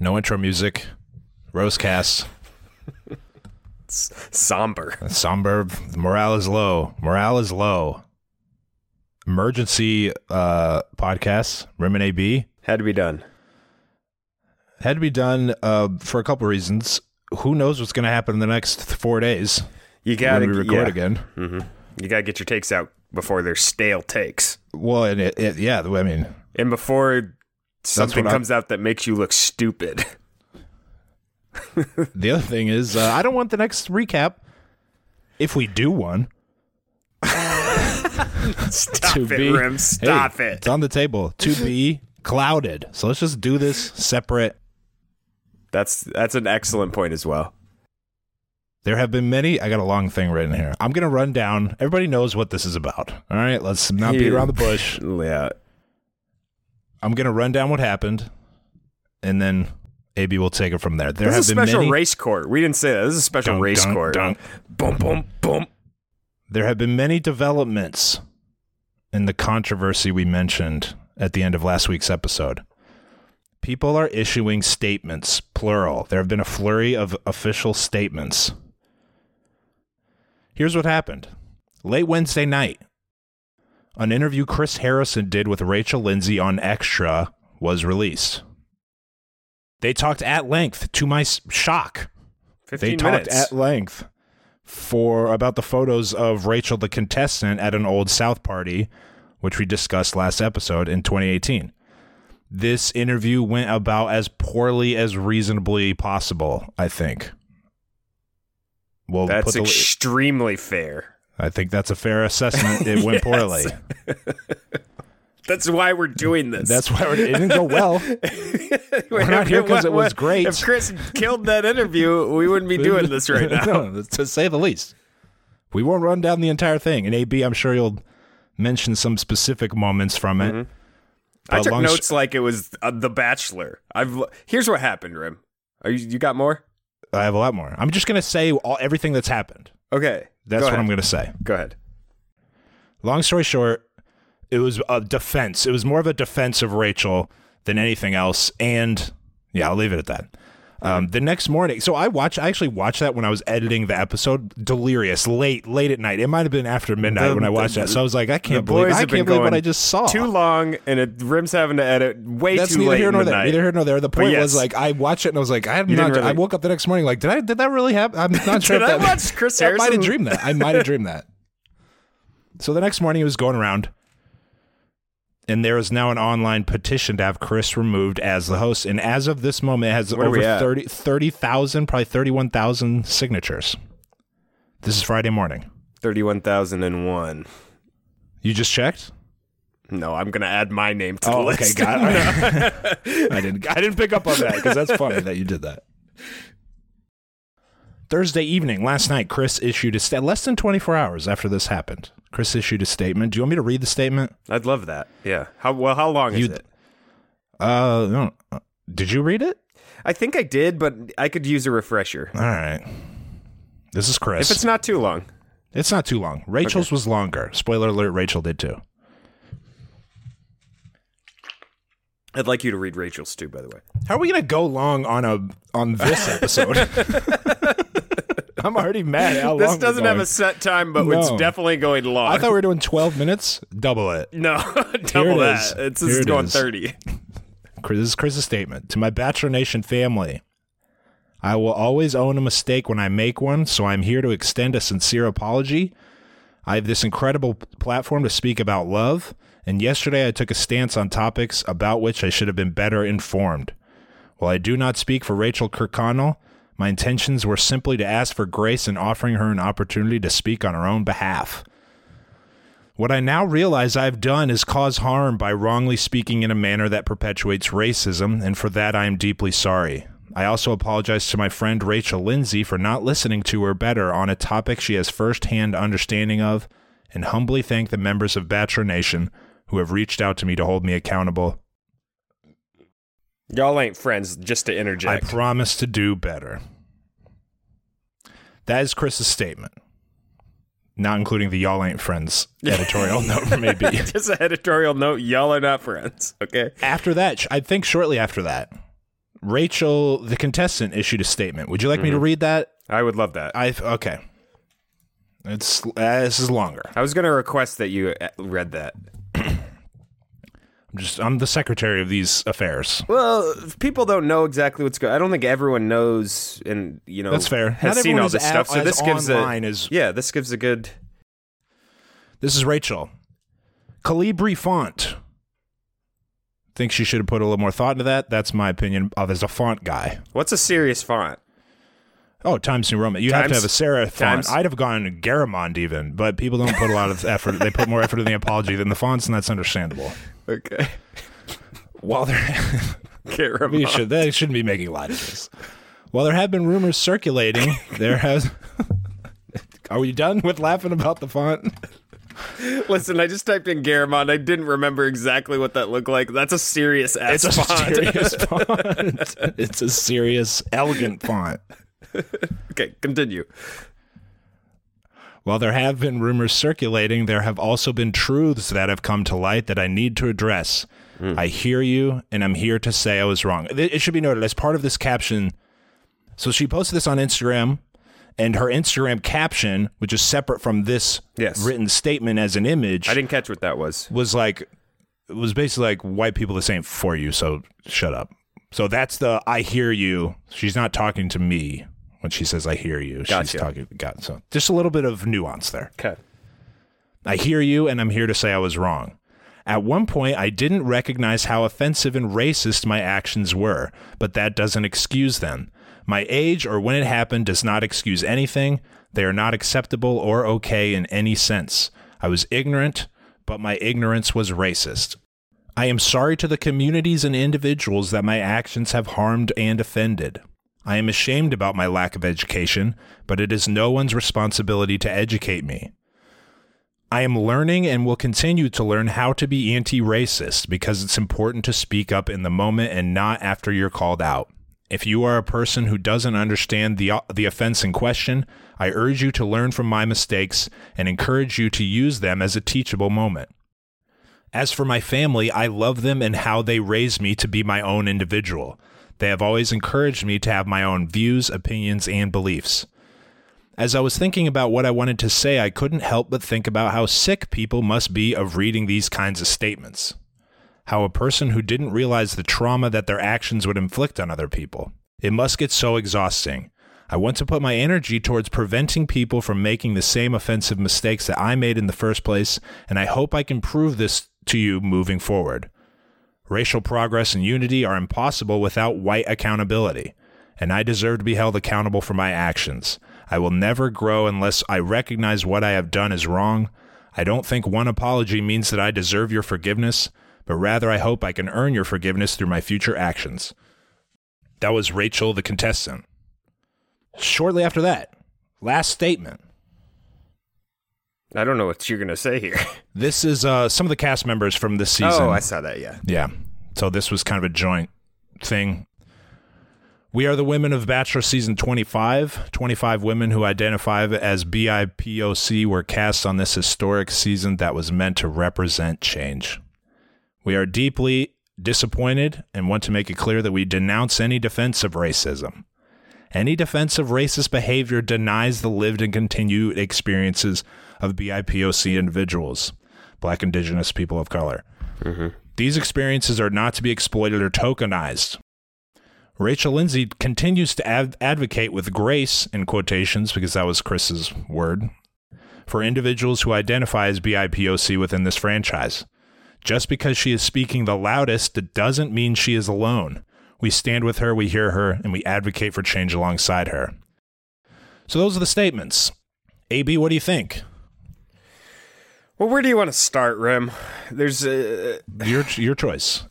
No intro music. Rosecast. Somber. Somber. Morale is low. Morale is low. Emergency uh, podcast. Rim and AB Had to be done. had to be done uh, for a couple reasons. Who knows what's going to happen in the next four days? You gotta when we record yeah. again. hmm You gotta get your takes out before they're stale takes, Well, and it, it, yeah, I mean, and before something what I- comes out that makes you look stupid. the other thing is, uh, I don't want the next recap, if we do one, Stop to it, be Rim. Stop Hey, it. It's on the table to be clouded. So let's just do this separate. That's that's an excellent point as well. There have been many. I got a long thing written here. I'm going to run down. Everybody knows what this is about. All right, let's not beat around the bush. Yeah. I'm going to run down what happened, and then AB will take it from there. There This is a special many. race court. We didn't say that. This is a special race court. Boom, boom, boom. There have been many developments in the controversy we mentioned at the end of last week's episode. People are issuing statements, plural. There have been a flurry of official statements. Here's what happened. Late Wednesday night, an interview Chris Harrison did with Rachel Lindsay on Extra was released. They talked at length, to my shock, they 15 talked minutes. at length for about the photos of Rachel the contestant at an old South party, which we discussed last episode in 2018. This interview went about as poorly as reasonably possible, I think. Well, That's put the, extremely fair. I think that's a fair assessment. It went poorly. That's why we're doing this. That's why it didn't go well. We're not here 'cause it was great. If Chris killed that interview, we wouldn't be doing this right now. no, to say the least. We won't run down the entire thing. And AB, I'm sure you'll mention some specific moments from it. Mm-hmm. I took notes like it was uh, The Bachelor. I've here's what happened, Rim. Are you you got more? I have a lot more. I'm just going to say all, everything that's happened. Okay, That's go what ahead. I'm going to say. Go ahead. Long story short, it was a defense. It was more of a defense of Rachel than anything else. And yeah, I'll leave it at that. Um, the next morning, so I watched. I actually watched that when I was editing the episode. Delirious, late, late at night. It might have been after midnight The- when I watched the- that. So I was like, I can't believe. I can't believe what I just saw. Too long, and it, Rim's having to edit way That's too neither late here nor the there. night. Neither here nor there. The point yes. was like I watched it and I was like, I am not. really- I woke up the next morning like, did I? Did that really happen? I'm not sure. Did if I that, watch Chris I might have dreamed that. I might have dreamed that. So the next morning, he was going around, and there is now an online petition to have Chris removed as the host. And as of this moment, it has Where over we at? 30 30,000, probably 31,000 signatures. This is Friday morning. Thirty-one thousand and one. You just checked? No, I'm gonna add my name to the Oh, okay, list. got it. I didn't. I didn't pick up on that because that's funny that you did that. Thursday evening, last night, Chris issued a statement less than 24 hours after this happened. Chris issued a statement. Do you want me to read the statement? I'd love that. Yeah. How well? How long is it? Uh, Did you read it? I think I did, but I could use a refresher. All right. This is Chris. If it's not too long. It's not too long. Rachel's was longer. Spoiler alert: Rachel did too. I'd like you to read Rachel's too, by the way. How are we gonna go long on a on this episode? I'm already mad. At how This long doesn't have a set time, but it's definitely going long. I thought we were doing 12 minutes. Double it. no, Double it that. is. It's, this is going is. 30. Chris- This is Chris's statement to my Bachelor Nation family. I will always own a mistake when I make one, so I'm here to extend a sincere apology. I have this incredible platform to speak about love, and yesterday I took a stance on topics about which I should have been better informed. While I do not speak for Rachel Kirkconnell, my intentions were simply to ask for grace and offering her an opportunity to speak on her own behalf. What I now realize I've done is cause harm by wrongly speaking in a manner that perpetuates racism, and for that I am deeply sorry. I also apologize to my friend Rachel Lindsay for not listening to her better on a topic she has first-hand understanding of, and humbly thank the members of Bachelor Nation who have reached out to me to hold me accountable. Y'all ain't friends, just to interject. I promise to do better. That is Chris's statement. Not including the y'all ain't friends editorial note, maybe. just an editorial note. Y'all are not friends. Okay. after that, I think shortly after that, Rachel, the contestant, issued a statement. Would you like me to read that? I would love that. I okay. It's uh, this is longer. I was going to request that you uh, read that. I'm just I'm the secretary of these affairs. Well, people don't know exactly what's going. I don't think everyone knows, and you know, That's fair. Has Not seen all is this stuff. So this gives a as- yeah, this gives a good. This is Rachel. Calibri font. Think she should have put a little more thought into that. That's my opinion of as a font guy. What's a serious font? Oh, Times New Roman. You have to have a serif font. Times- I'd have gone Garamond even, but people don't put a lot of effort. They put more effort in the apology than the fonts, and that's understandable. Okay, While there, remember. should they shouldn't be making light of this. While there have been rumors circulating, there has. Are we done with laughing about the font? Listen, I just typed in Garamond. I didn't remember exactly what that looked like. That's a serious ass It's a serious font. It's a serious, elegant font. okay, continue. While there have been rumors circulating, there have also been truths that have come to light that I need to address. Hmm. I hear you, and I'm here to say I was wrong. It should be noted as part of this caption. So she posted this on Instagram, and her Instagram caption, which is separate from this Yes. written statement as an image, I didn't catch what that was. was like it was basically like white people the same for you, so shut up. So that's the I hear you. She's not talking to me when she says I hear you. She's talking got so just a little bit of nuance there. Okay. I hear you and I'm here to say I was wrong. At one point, I didn't recognize how offensive and racist my actions were, but that doesn't excuse them. My age or when it happened does not excuse anything. They are not acceptable or okay in any sense. I was ignorant, but my ignorance was racist. I am sorry to the communities and individuals that my actions have harmed and offended. I am ashamed about my lack of education, but it is no one's responsibility to educate me. I am learning and will continue to learn how to be anti racist because it's important to speak up in the moment and not after you're called out. If you are a person who doesn't understand the, the offense in question, I urge you to learn from my mistakes and encourage you to use them as a teachable moment. As for my family, I love them and how they raised me to be my own individual. They have always encouraged me to have my own views, opinions, and beliefs. As I was thinking about what I wanted to say, I couldn't help but think about how sick people must be of reading these kinds of statements. How a person who didn't realize the trauma that their actions would inflict on other people. It must get so exhausting. I want to put my energy towards preventing people from making the same offensive mistakes that I made in the first place, and I hope I can prove this to you moving forward. Racial progress and unity are impossible without white accountability, and I deserve to be held accountable for my actions. I will never grow unless I recognize what I have done is wrong. I don't think one apology means that I deserve your forgiveness, but rather I hope I can earn your forgiveness through my future actions. That was Rachel, the contestant. Shortly after that, last statement. I don't know what you're gonna say here. This is uh, some of the cast members from this season. Oh, I saw that. Yeah. Yeah. So this was kind of a joint thing. We are the women of Bachelor season 25. 25 women who identify as BIPOC were cast on this historic season that was meant to represent change. We are deeply disappointed and want to make it clear that we denounce any defense of racism. Any defense of racist behavior denies the lived and continued experiences of BIPOC individuals, Black, Indigenous, people of color. Mm-hmm. These experiences are not to be exploited or tokenized. Rachel Lindsay continues to ad- advocate with grace, in quotations, because that was Chris's word, for individuals who identify as BIPOC within this franchise. Just because she is speaking the loudest, it doesn't mean she is alone. We stand with her, we hear her, and we advocate for change alongside her. So those are the statements. AB, what do you think? Well, where do you want to start, Rim? There's. Uh, Your your choice.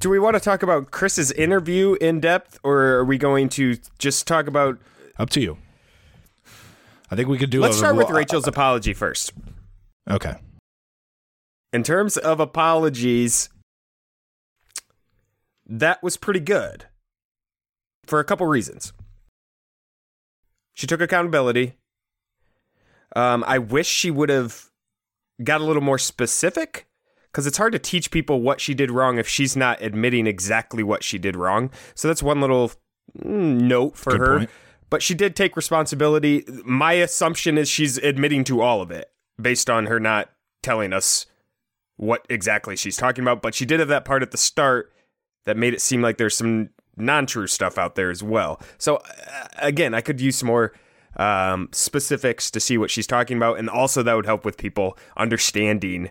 do we want to talk about Chris's interview in depth, or are we going to just talk about? Up to you. I think we could do. Let's a, start with Rachel's apology first. Okay. In terms of apologies, that was pretty good for a couple reasons. She took accountability. Um, I wish she would have got a little more specific because it's hard to teach people what she did wrong if she's not admitting exactly what she did wrong. So that's one little mm, note for Good her. point. But she did take responsibility. My assumption is she's admitting to all of it based on her not telling us what exactly she's talking about. But she did have that part at the start that made it seem like there's some non-true stuff out there as well. So uh, again, I could use some more um, specifics to see what she's talking about, and also that would help with people understanding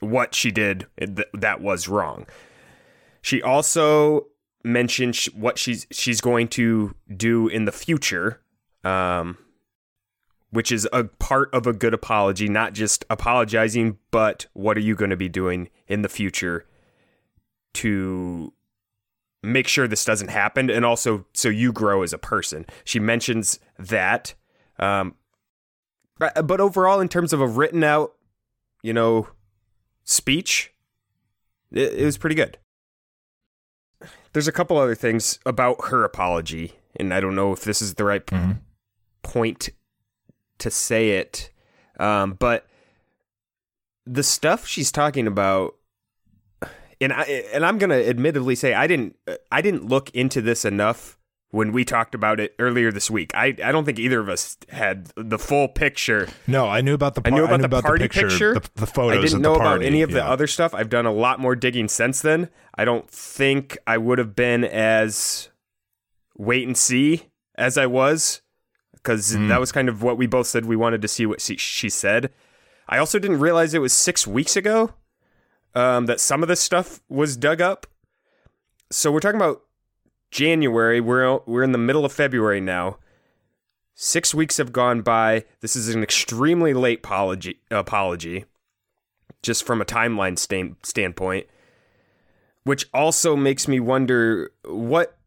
what she did th- that was wrong. She also mentioned what she's she's going to do in the future, um, which is a part of a good apology, not just apologizing, but what are you going to be doing in the future to make sure this doesn't happen and also so you grow as a person. She mentions that. Um, but but overall, in terms of a written out, you know, speech, it, it was pretty good. There's a couple other things about her apology, and I don't know if this is the right p- Mhm. point to say it, um, but the stuff she's talking about and I and I'm gonna admittedly say I didn't I didn't look into this enough when we talked about it earlier this week. I, I don't think either of us had the full picture. No, I knew about the. I knew about the the party picture, picture. the, the photos. I didn't know about any of the other stuff. I've done a lot more digging since then. I don't think I would have been as wait and see as I was because Mm. that was kind of what we both said we wanted to see what she, she said. I also didn't realize it was six weeks ago um, that some of this stuff was dug up. So we're talking about January. We're we're in the middle of February now. Six weeks have gone by. This is an extremely late apology. Apology, just from a timeline stan- standpoint, which also makes me wonder what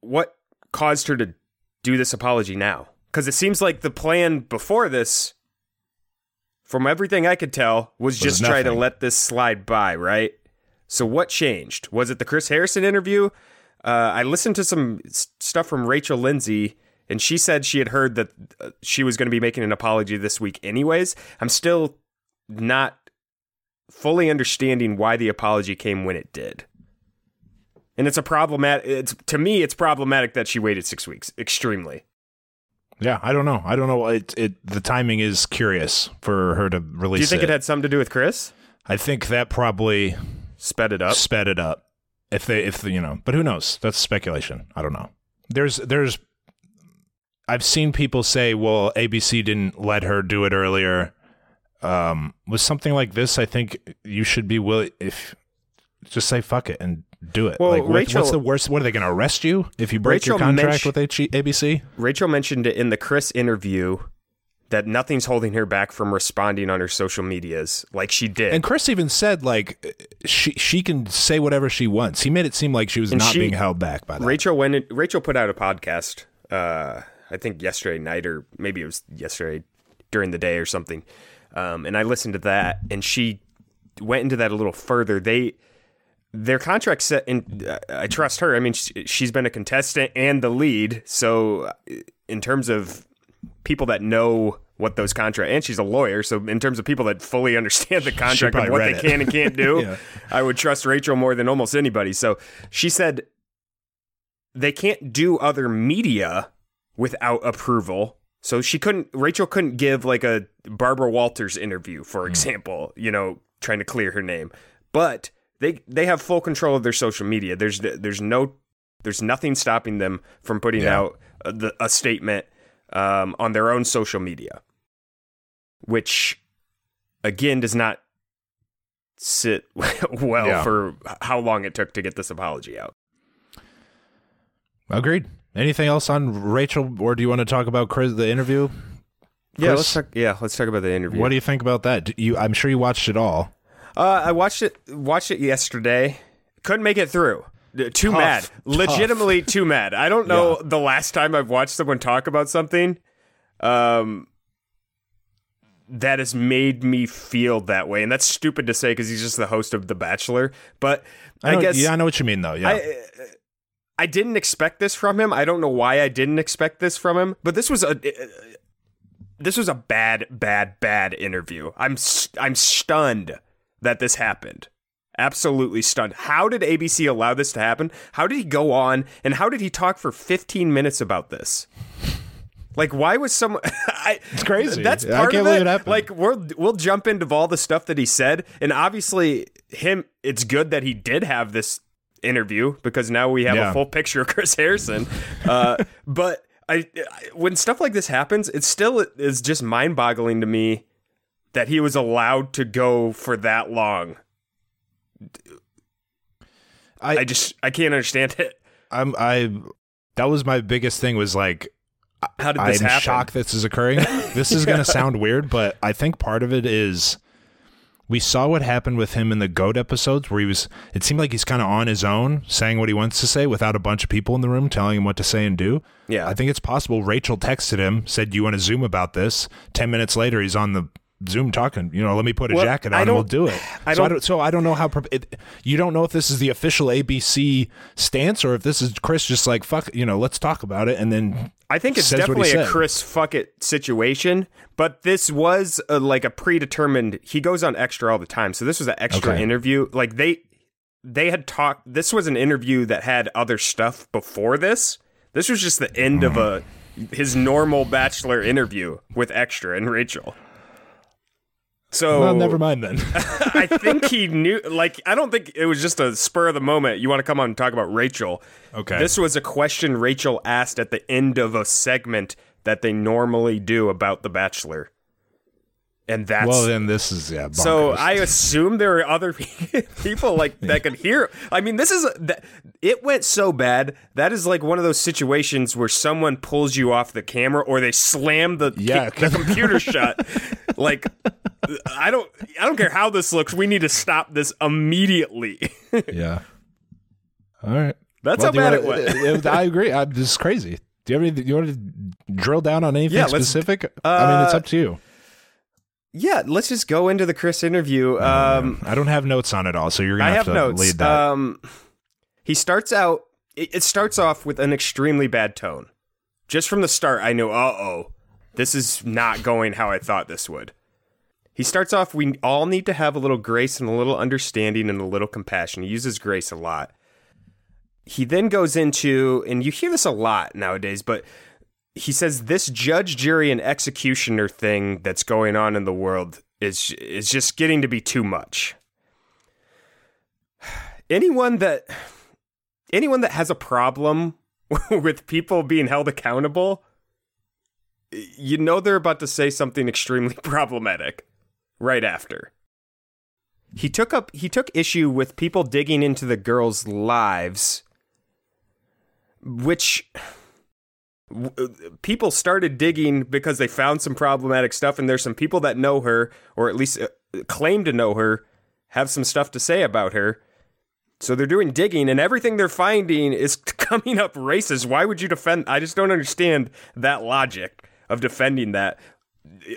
what caused her to do this apology now. Because it seems like the plan before this, from everything I could tell, was, Was just try to let this slide by, right? So what changed? Was it the Chris Harrison interview? Uh, I listened to some stuff from Rachel Lindsay, and she said she had heard that uh, she was going to be making an apology this week, anyways. I'm still not fully understanding why the apology came when it did. And it's a problematic. It's to me, it's problematic that she waited six weeks. Extremely. Yeah, I don't know. I don't know. It it the timing is curious for her to release. Do you think it. had something to do with Chris? I think that probably Sped it up. sped it up. If they if you know, but who knows? That's speculation. I don't know. There's there's I've seen people say, well, ABC didn't let her do it earlier. Um, with something like this, I think you should be willing if just say fuck it and do it. Well, like, what- Rachel- what's the worst? What are they going to arrest you if you break your contract with H- ABC? Rachel mentioned it in the Chris interview that nothing's holding her back from responding on her social medias like she did. And Chris even said like she she can say whatever she wants. He made it seem like she was And not she- being held back by that. Rachel went. In, Rachel put out a podcast. Uh, I think yesterday night, or maybe it was yesterday during the day or something. Um, and I listened to that, and she went into that a little further. They their contract set, and uh, I trust her. I mean, she's been a contestant and the lead, so uh, in terms of people that know what those contract, and she's a lawyer, so in terms of people that fully understand the contract probably what they it. can and can't do, Yeah. I would trust Rachel more than almost anybody. So she said they can't do other media without approval. So she couldn't Rachel couldn't give like a Barbara Walters interview, for example, you know, trying to clear her name. But they they have full control of their social media. There's there's no there's nothing stopping them from putting Yeah. out a, the, a statement um, on their own social media, which again does not sit well Yeah. for how long it took to get this apology out. Agreed. Anything else on Rachel, or do you want to talk about Chris, the interview? Yeah, let's talk. Yeah, let's talk about the interview. What do you think about that? Do You, I'm sure you watched it all. Uh, I watched it. Watched it yesterday. Couldn't make it through. Uh, Too Tough, mad. tough. Legitimately too mad. I don't know Yeah. the last time I've watched someone talk about something, um, that has made me feel that way, and that's stupid to say because he's just the host of The Bachelor. But I, know, guess yeah, I know what you mean, though. Yeah, I, I didn't expect this from him. I don't know why I didn't expect this from him, but this was a this was a bad, bad, bad interview. I'm st- I'm stunned that this happened. Absolutely stunned. How did ABC allow this to happen? How did he go on and how did he talk for 15 minutes about this? Like, why was someone? I, It's crazy. That's I can't of believe it. it happened. Like, we'll we'll jump into all the stuff that he said, and obviously, him. It's good that he did have this interview because now we have Yeah. a full picture of Chris Harrison. Uh, but I, I, when stuff like this happens, it still is just mind boggling to me that he was allowed to go for that long. I, I just I can't understand it. I'm I. That was my biggest thing. Was like How did this I'm happen? shocked this is occurring. this is going to sound weird, but I think part of it is we saw what happened with him in the goat episodes where he was it seemed like he's kind of on his own saying what he wants to say without a bunch of people in the room telling him what to say and do Yeah. i think it's possible rachel texted him said do you want to zoom about this 10 minutes later he's on the zoom talking you know let me put a Well, jacket I on and we'll don't- do it I so, I don't- don't, so i don't know how it, you don't know if this is the official abc stance or if this is chris just like fuck you know let's talk about it and then I think it's says what he definitely a. Chris fuck it situation, but this was a, like a predetermined. He goes on extra all the time, so this was an extra Okay. interview. Like they they had talked. This was an interview that had other stuff before this. This was just the end of hmm. a his normal bachelor interview with extra and Rachel. So well never mind then I think he knew. Like, I don't think it was just a spur of the moment. You want to come on and talk about Rachel? Okay. This was a question Rachel asked at the end of a segment that they normally do about The Bachelor, and that's well then this is yeah so. I assume there are other people like that could hear. I mean, this is that, it went so bad. That is like one of those situations where someone pulls you off the camera or they slam the Yeah. the computer shut. Like I don't I don't care how this looks. We need to stop this immediately. Yeah. All right. That's Well, how bad wanna- it went. I agree. I, this is crazy. Do you have any? You want to drill down on anything Yeah, specific? I mean, it's uh, up to you. yeah, let's just go into the Chris interview. Um, I don't have notes on it all, so you're gonna I have, have to notes. lead that. Um, he starts out. It, it starts off with an extremely bad tone. Just from the start, I knew, uh oh, this is not going how I thought this would. He starts off, we all need to have a little grace and a little understanding and a little compassion. He uses grace a lot. He then goes into, and you hear this a lot nowadays, but he says this judge, jury, and executioner thing that's going on in the world is is just getting to be too much. Anyone that anyone that has a problem with people being held accountable, you know they're about to say something extremely problematic right after. He took up he took issue with people digging into the girls' lives which people started digging because they found some problematic stuff and there's some people that know her or at least uh, claim to know her have some stuff to say about her. So they're doing digging and everything they're finding is coming up racist. Why would you defend i just don't understand that logic of defending that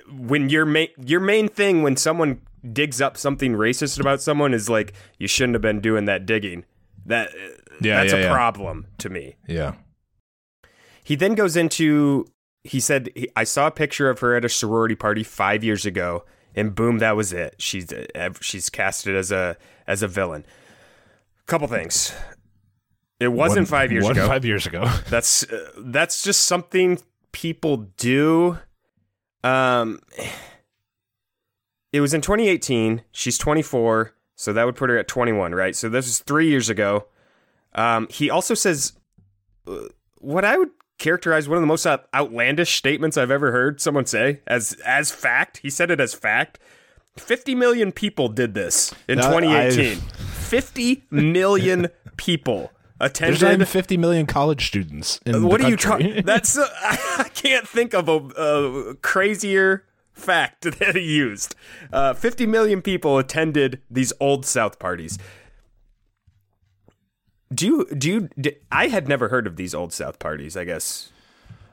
when your main your main thing when someone digs up something racist about someone is like you shouldn't have been doing that digging that Yeah, that's yeah, a yeah. problem to me yeah. he then goes into he said he, I saw a picture of her at a sorority party 5 years ago and boom that was it. She's uh, she's casted as a as a villain. Couple things. It wasn't One- 5 years ago. Five years ago. That's uh, that's just something people do. Um it was in 2018. She's 24, so that would put her at 21, right? So this is three years ago. Um, he also says uh, what I would characterize one of the most outlandish statements I've ever heard someone say as as fact. He said it as fact. 50 million people did this in Now, 2018. I- 50 million people There's not even 50 million college students in what are you talking? That's uh, I can't think of a, a crazier fact that he used. Uh, Fifty million people attended these old South parties. Do you do you? I had never heard of these old South parties. I guess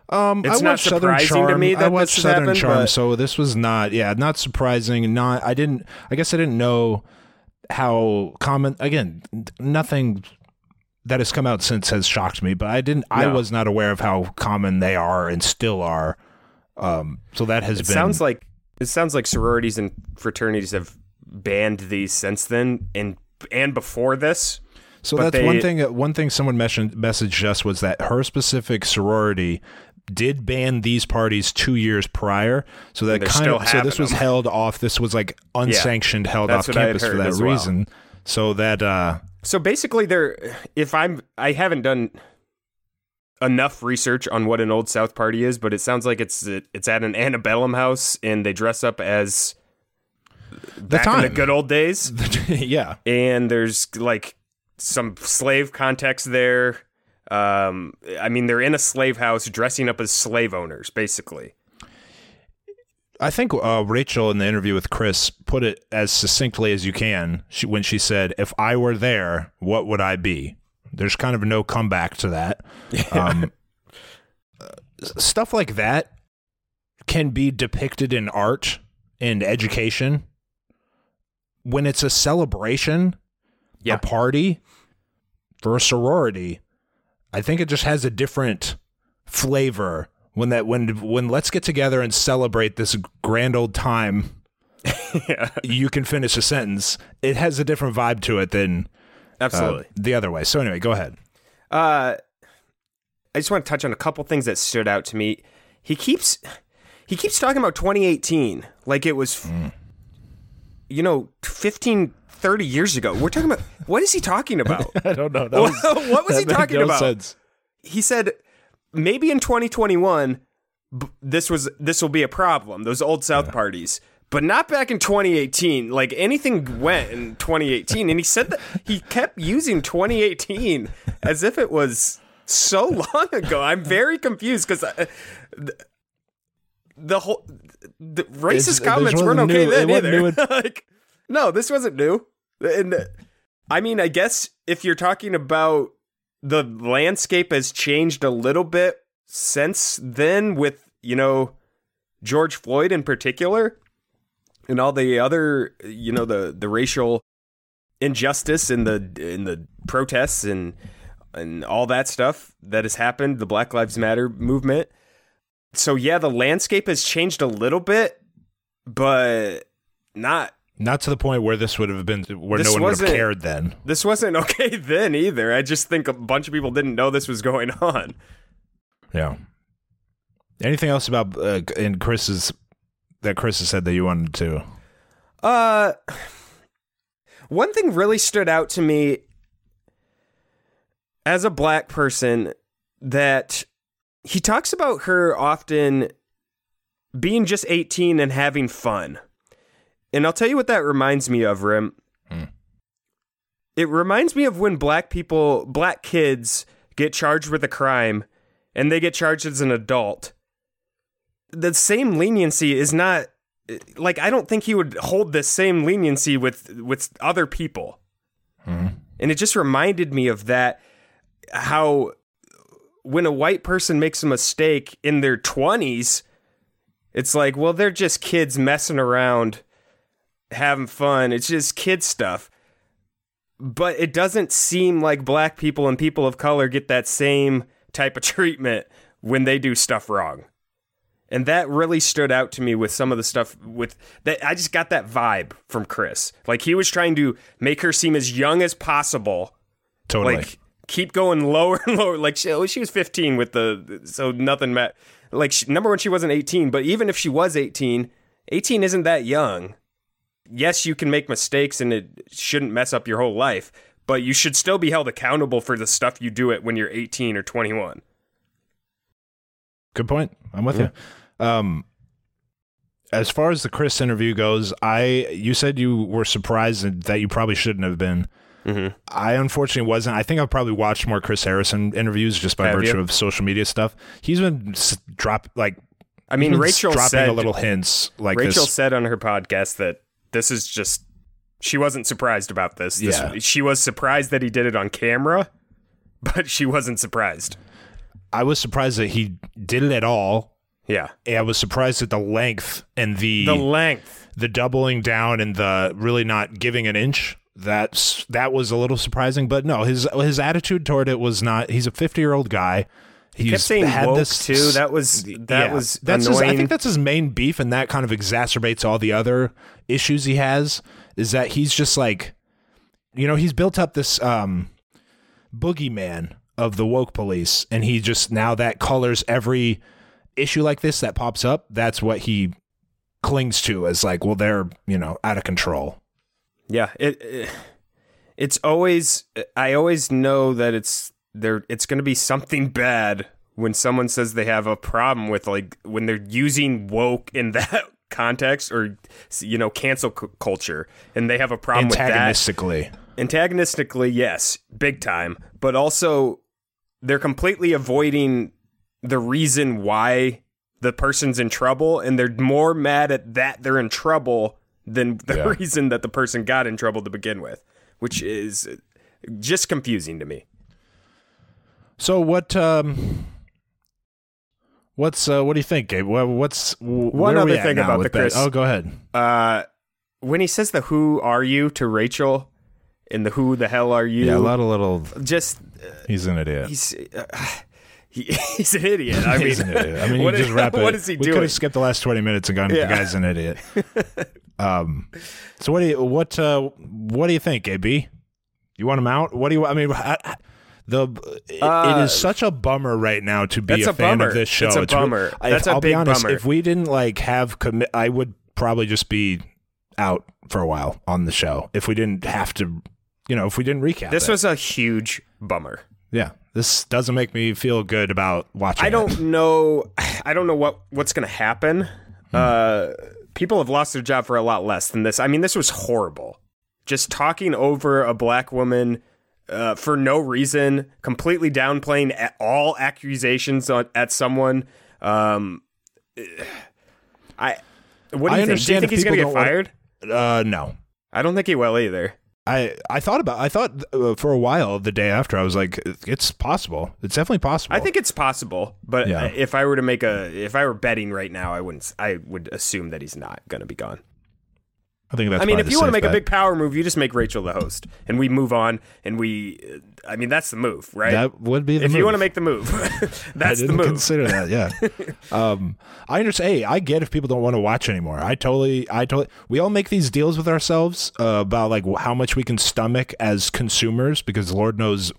Um, It's I not watched Southern surprising to Charm. I watched Southern happened, Charm, but- so this was not, yeah, not surprising. Not, I didn't. I guess I didn't know how common. Again, nothing that has come out since has shocked me, but I didn't. I was not aware of how common they are and still are. Um, so that has it been. sounds like it sounds like sororities and fraternities have banned these since then, and and before this. So that's one thing. One thing someone mentioned messaged us was that her specific sorority did ban these parties two years prior. So that kind of so this was them. held off. This was like unsanctioned, held off what I had campus for that as well. reason. So that uh, So basically, there. If I'm, I haven't done enough research on what an old South party is, but it sounds like it's it's at an antebellum house, and they dress up as back in the good old days. yeah, and there's like some slave context there. Um, I mean, they're in a slave house, dressing up as slave owners, basically. I think uh, Rachel in the interview with Chris put it as succinctly as you can she, when she said, "If I were there, what would I be?" There's kind of no comeback to that. Um, uh, stuff like that can be depicted in art and education when it's a celebration, Yeah. a party for a sorority. I think it just has a different flavor when that when when let's get together and celebrate this grand old time. yeah, You can finish a sentence. It has a different vibe to it than uh, absolutely. the other way. So anyway, go ahead. Uh, I just want to touch on a couple things that stood out to me. He keeps he keeps talking about 2018 like it was you know 15 30 years ago. We're talking about what is he talking about? I don't know. What- what was he talking about? he said maybe in 2021 b- this was this will be a problem those old south parties. But not back in 2018 like anything went in 2018 and he said that he kept using 2018 as if it was so long ago. I'm very confused because uh, the, the whole the racist It's- comments weren't okay new. then either. like no this wasn't new. And uh, i mean i guess if you're talking about the landscape has changed a little bit since then with you know George Floyd in particular and all the other you know the the racial injustice in the in the protests and and all that stuff that has happened the Black Lives Matter movement. So yeah the landscape has changed a little bit but not Not to the point where this would have been where This no one would have cared then. this wasn't okay then either I just think a bunch of people didn't know this was going on Yeah. Anything else about uh, in Chris's that Chris has said that you wanted to? Uh, one thing really stood out to me as a black person that he talks about her often being just 18 and having fun. And I'll tell you what that reminds me of, Rim. Hmm. It reminds me of when black people, black kids get charged with a crime and they get charged as an adult. The same leniency is not like I don't think he would hold the same leniency with with other people. Hmm. And it just reminded me of that how when a white person makes a mistake in their 20s, it's like, well, they're just kids messing around, having fun. It's just kid stuff. But it doesn't seem like black people and people of color get that same type of treatment when they do stuff wrong. And that really stood out to me with some of the stuff with that I just got that vibe from Chris. Like he was trying to make her seem as young as possible. Totally. Like keep going lower and lower. Like she, oh, she was 15 with the so nothing met. Like she, number one, she wasn't 18, but even if she was 18, 18 isn't that young. Yes, you can make mistakes and it shouldn't mess up your whole life, but you should still be held accountable for the stuff you do it when you're 18 or 21. Good point. I'm with you. Um, as far as the Chris interview goes, I you said you were surprised that you probably shouldn't have been. Mm-hmm. I unfortunately wasn't. I think I've probably watched more Chris Harrison interviews just by Have virtue you? of social media stuff. He's been s- drop like I mean, Rachel dropping said a little hints like Rachel this. said on her podcast that this is just she wasn't surprised about this. This- Yeah. She was surprised that he did it on camera, but she wasn't surprised. I was surprised that he did it at all. Yeah. And I was surprised at the length and the The length. the doubling down and the really not giving an inch. That's that was a little surprising, but no, his his attitude toward it was not. He's a fifty year old guy. He's kept saying had woke this too. That was that yeah, was that's his. I think that's his main beef, and that kind of exacerbates all the other issues he has. Is that he's just like, you know, he's built up this um, boogeyman of the woke police, and he just now that colors every issue like this that pops up. That's what he clings to as like, well, they're you know out of control. Yeah, it, it it's always I always know that it's there it's going to be something bad when someone says they have a problem with like when they're using woke in that context or you know cancel c- culture and they have a problem with that. Antagonistically, antagonistically yes big time. But also they're completely avoiding the reason why the person's in trouble and they're more mad at that they're in trouble than the Yeah. reason that the person got in trouble to begin with which is just confusing to me So what? Um, what's uh, what do you think, Gabe? What, what's one other thing about the Chris- Oh, go ahead. uh when he says the who are you to Rachel and the who the hell are you Yeah, a lot of little. just He's an idiot. he's uh, he, he's an idiot I mean He's an idiot. I mean, you what just is- wrap it. what is he we could have skipped the last twenty minutes and gone. Yeah. The guy's an idiot. um. So what do you what uh what do you think, AB? You want him out? What do you? I mean, I, I- the it- Uh, it is such a bummer right now to be a, a fan bummer. of this show. It's a re- bummer. if- That's a I'll be big honest. bummer. If we didn't like have commit, I would probably just be out for a while on the show. If we didn't have to, you know, if we didn't recap. This it. was a huge bummer. yeah. This doesn't make me feel good about watching. I don't know. I don't know what what's going to happen. Uh, people have lost their job for a lot less than this. I mean, this was horrible. Just talking over a black woman uh, for no reason, completely downplaying a- all accusations on, at someone. Um, I. What do I you think? Do you understand think if he's going to get fired? Uh, no. I don't think he will either. I I thought about I thought uh, for a while the day after I was like it's possible it's definitely possible I think it's possible, but Yeah. if I were to make a, if I were betting right now, I wouldn't. I would assume that he's not going to be gone. I think that's I mean, if you want to make a big power move, you just make Rachel the host, and we move on, and we. uh, I mean, that's the move, right? that would be the if move. you want to make the move, I that's the move. consider that yeah um I understand hey I get if people don't want to watch anymore I totally I totally we all make these deals with ourselves uh, about like how much we can stomach as consumers because Lord knows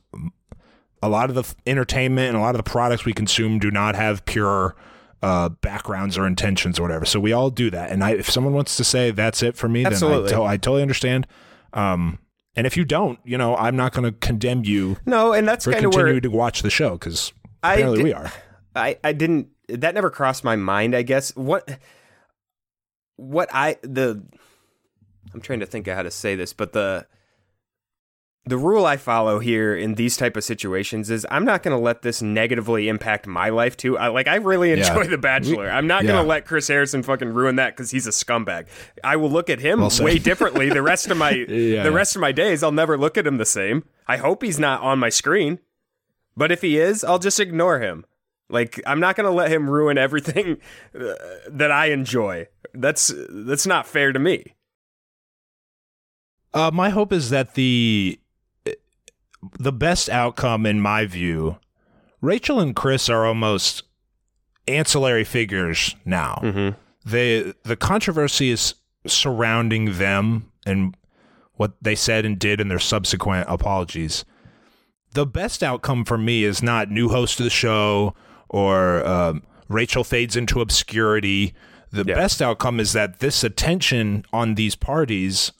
a lot of the entertainment and a lot of the products we consume do not have pure uh, backgrounds or intentions or whatever. So we all do that. And I, if someone wants to say that's it for me, Absolutely. then I, to- I totally understand. Um, and if you don't, you know, I'm not going to condemn you no, and that's for kind of continuing where to watch the show because I apparently di- we are. I I didn't. That never crossed my mind. I guess what what I the I'm trying to think of how to say this, but the the rule I follow here in these type of situations is I'm not going to let this negatively impact my life too. I, like I really enjoy Yeah. The Bachelor. I'm not Yeah. going to let Chris Harrison fucking ruin that because he's a scumbag. I will look at him Well way differently the rest of my Yeah. the rest of my days. I'll never look at him the same. I hope he's not on my screen, but if he is, I'll just ignore him. Like I'm not going to let him ruin everything uh, that I enjoy. That's that's not fair to me. Uh, my hope is that the the best outcome, in my view, Rachel and Chris are almost ancillary figures now. Mm-hmm. They the controversy is surrounding them and what they said and did and their subsequent apologies. The best outcome for me is not new host of the show or um, Rachel fades into obscurity. The Yeah. best outcome is that this attention on these parties,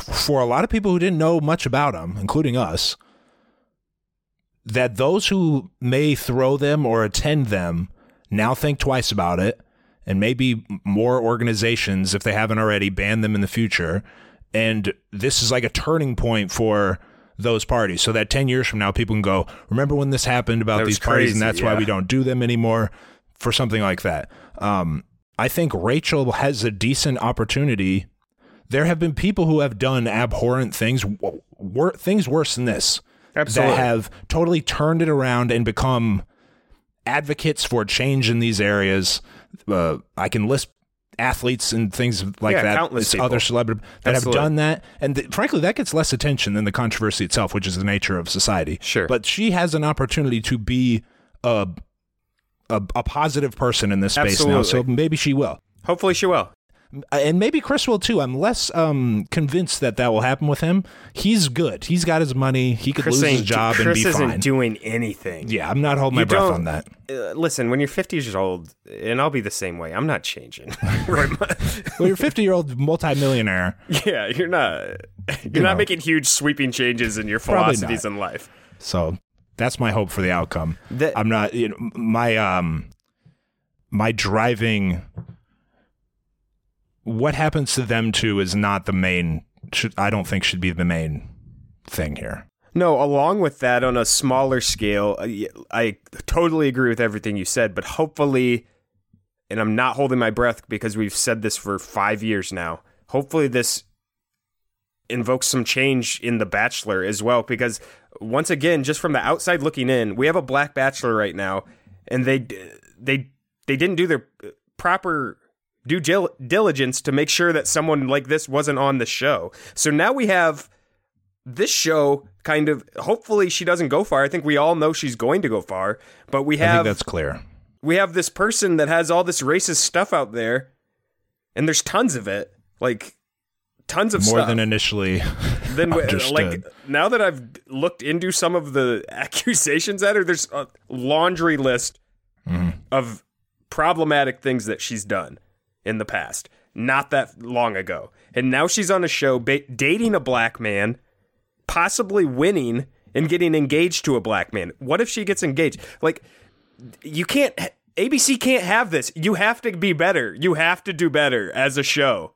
for a lot of people who didn't know much about them, including us, that those who may throw them or attend them now think twice about it, and maybe more organizations, if they haven't already, ban them in the future. And this is like a turning point for those parties, so that ten years from now, people can go, "Remember when this happened about these parties, and crazy, that's why we don't do them anymore." For something like that, um, I think Rachel has a decent opportunity. There have been people who have done abhorrent things, wor- things worse than this, Absolutely. that have totally turned it around and become advocates for change in these areas. Uh, I can list athletes and things like Yeah, that. countless people. other celebrities that Absolutely. have done that, and th- frankly, that gets less attention than the controversy itself, which is the nature of society. Sure. but she has an opportunity to be a a, a positive person in this space now, so maybe she will. Hopefully she will. And maybe Chris will too. I'm less um, convinced that that will happen with him. He's good. He's got his money. He could Chris lose his job Chris and be fine. Chris isn't doing anything. yeah, I'm not holding my breath on that. Uh, listen, when you're 50 years old, and I'll be the same way. I'm not changing. Well, you're 50 year old multimillionaire. yeah, you're not. You're You not know. making huge sweeping changes in your philosophies in life. So that's my hope for the outcome. That- I'm not you know, my um my driving what happens to them too is not the main should I don't think should be the main thing here. No, along with that, on a smaller scale, I y- I totally agree with everything you said, but hopefully, and I'm not holding my breath because we've said this for five years now, hopefully, this invokes some change in The Bachelor as well. Because once again, just from the outside looking in, we have a black bachelor right now, and they they they didn't do their uh, proper due gil- diligence to make sure that someone like this wasn't on the show. So now we have this show kind of hopefully she doesn't go far. I think we all know she's going to go far, but we I think have that's clear. we have this person that has all this racist stuff out there and there's tons of it. Like tons of More stuff. than initially then like now that I've looked into some of the accusations at her, there's a laundry list Mm-hmm. of problematic things that she's done in the past, not that long ago. And now she's on a show ba- dating a black man, possibly winning and getting engaged to a black man. What if she gets engaged? Like you can't ABC can't have this. You have to be better. You have to do better as a show.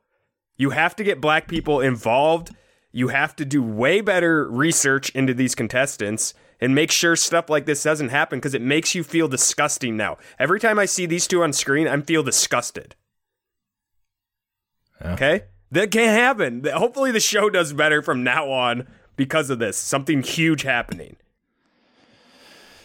You have to get black people involved. You have to do way better research into these contestants and make sure stuff like this doesn't happen because it makes you feel disgusting now. Every time I see these two on screen, I feel disgusted. Yeah. Okay? That can't happen. Hopefully, the show does better from now on because of this. Something huge happening.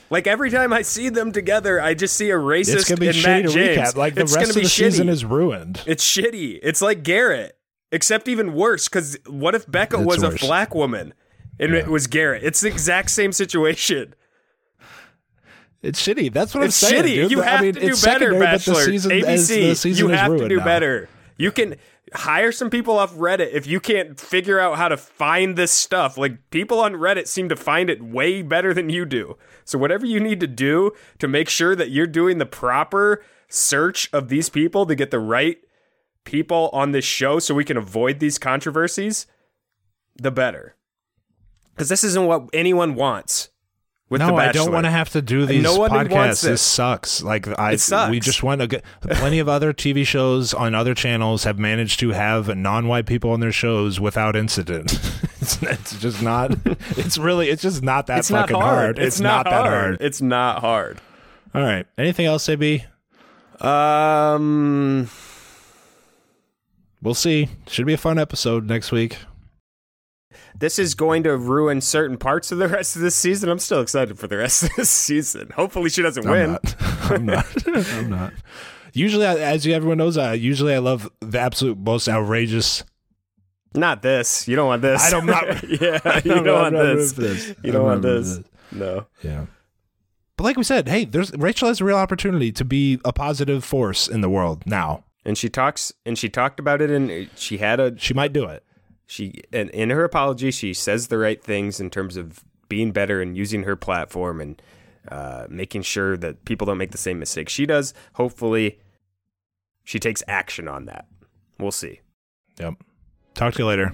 Like every time I see them together, I just see a racist it's gonna be and shitty Matt to James. recap. Like the it's rest of be the season is ruined. It's shitty. It's like Garrett, except even worse. Because what if Becca It's was worse. a black woman and it was Garrett? It's the exact same situation. It's shitty. That's what It's I'm saying. shitty. dude. You I have mean, to do better, secondary, but the Bachelor. season, as the ABC, season you have to do now. better. You can hire some people off Reddit if you can't figure out how to find this stuff. Like people on Reddit seem to find it way better than you do. So whatever you need to do to make sure that you're doing the proper search of these people to get the right people on this show so we can avoid these controversies, the better. Because this isn't what anyone wants. With the No, I don't want to have to do these No podcasts. This sucks. Like I, It sucks. we just want to get. Plenty of other TV shows on other channels have managed to have non-white people on their shows without incident. it's, it's just not. It's really. It's just not that It's not fucking hard. It's, not, that hard. It's not hard. All right. Anything else, AB? Um, We'll see. Should be a fun episode next week. This is going to ruin certain parts of the rest of this season. I'm still excited for the rest of this season. Hopefully, she doesn't I'm win. not. I'm not. I'm not. Usually, as everyone knows, I usually I love the absolute most outrageous. Not this. You don't want this. I don't- not- yeah, you don't want this. this. You don't want this. No. Yeah. But like we said, hey, there's Rachel has a real opportunity to be a positive force in the world now. And she talks, and she talked about it, and she had a She might do it. She and in her apology she says the right things in terms of being better and using her platform and uh, making sure that people don't make the same mistakes she does hopefully she takes action on that. We'll see. Yep. Talk to you later.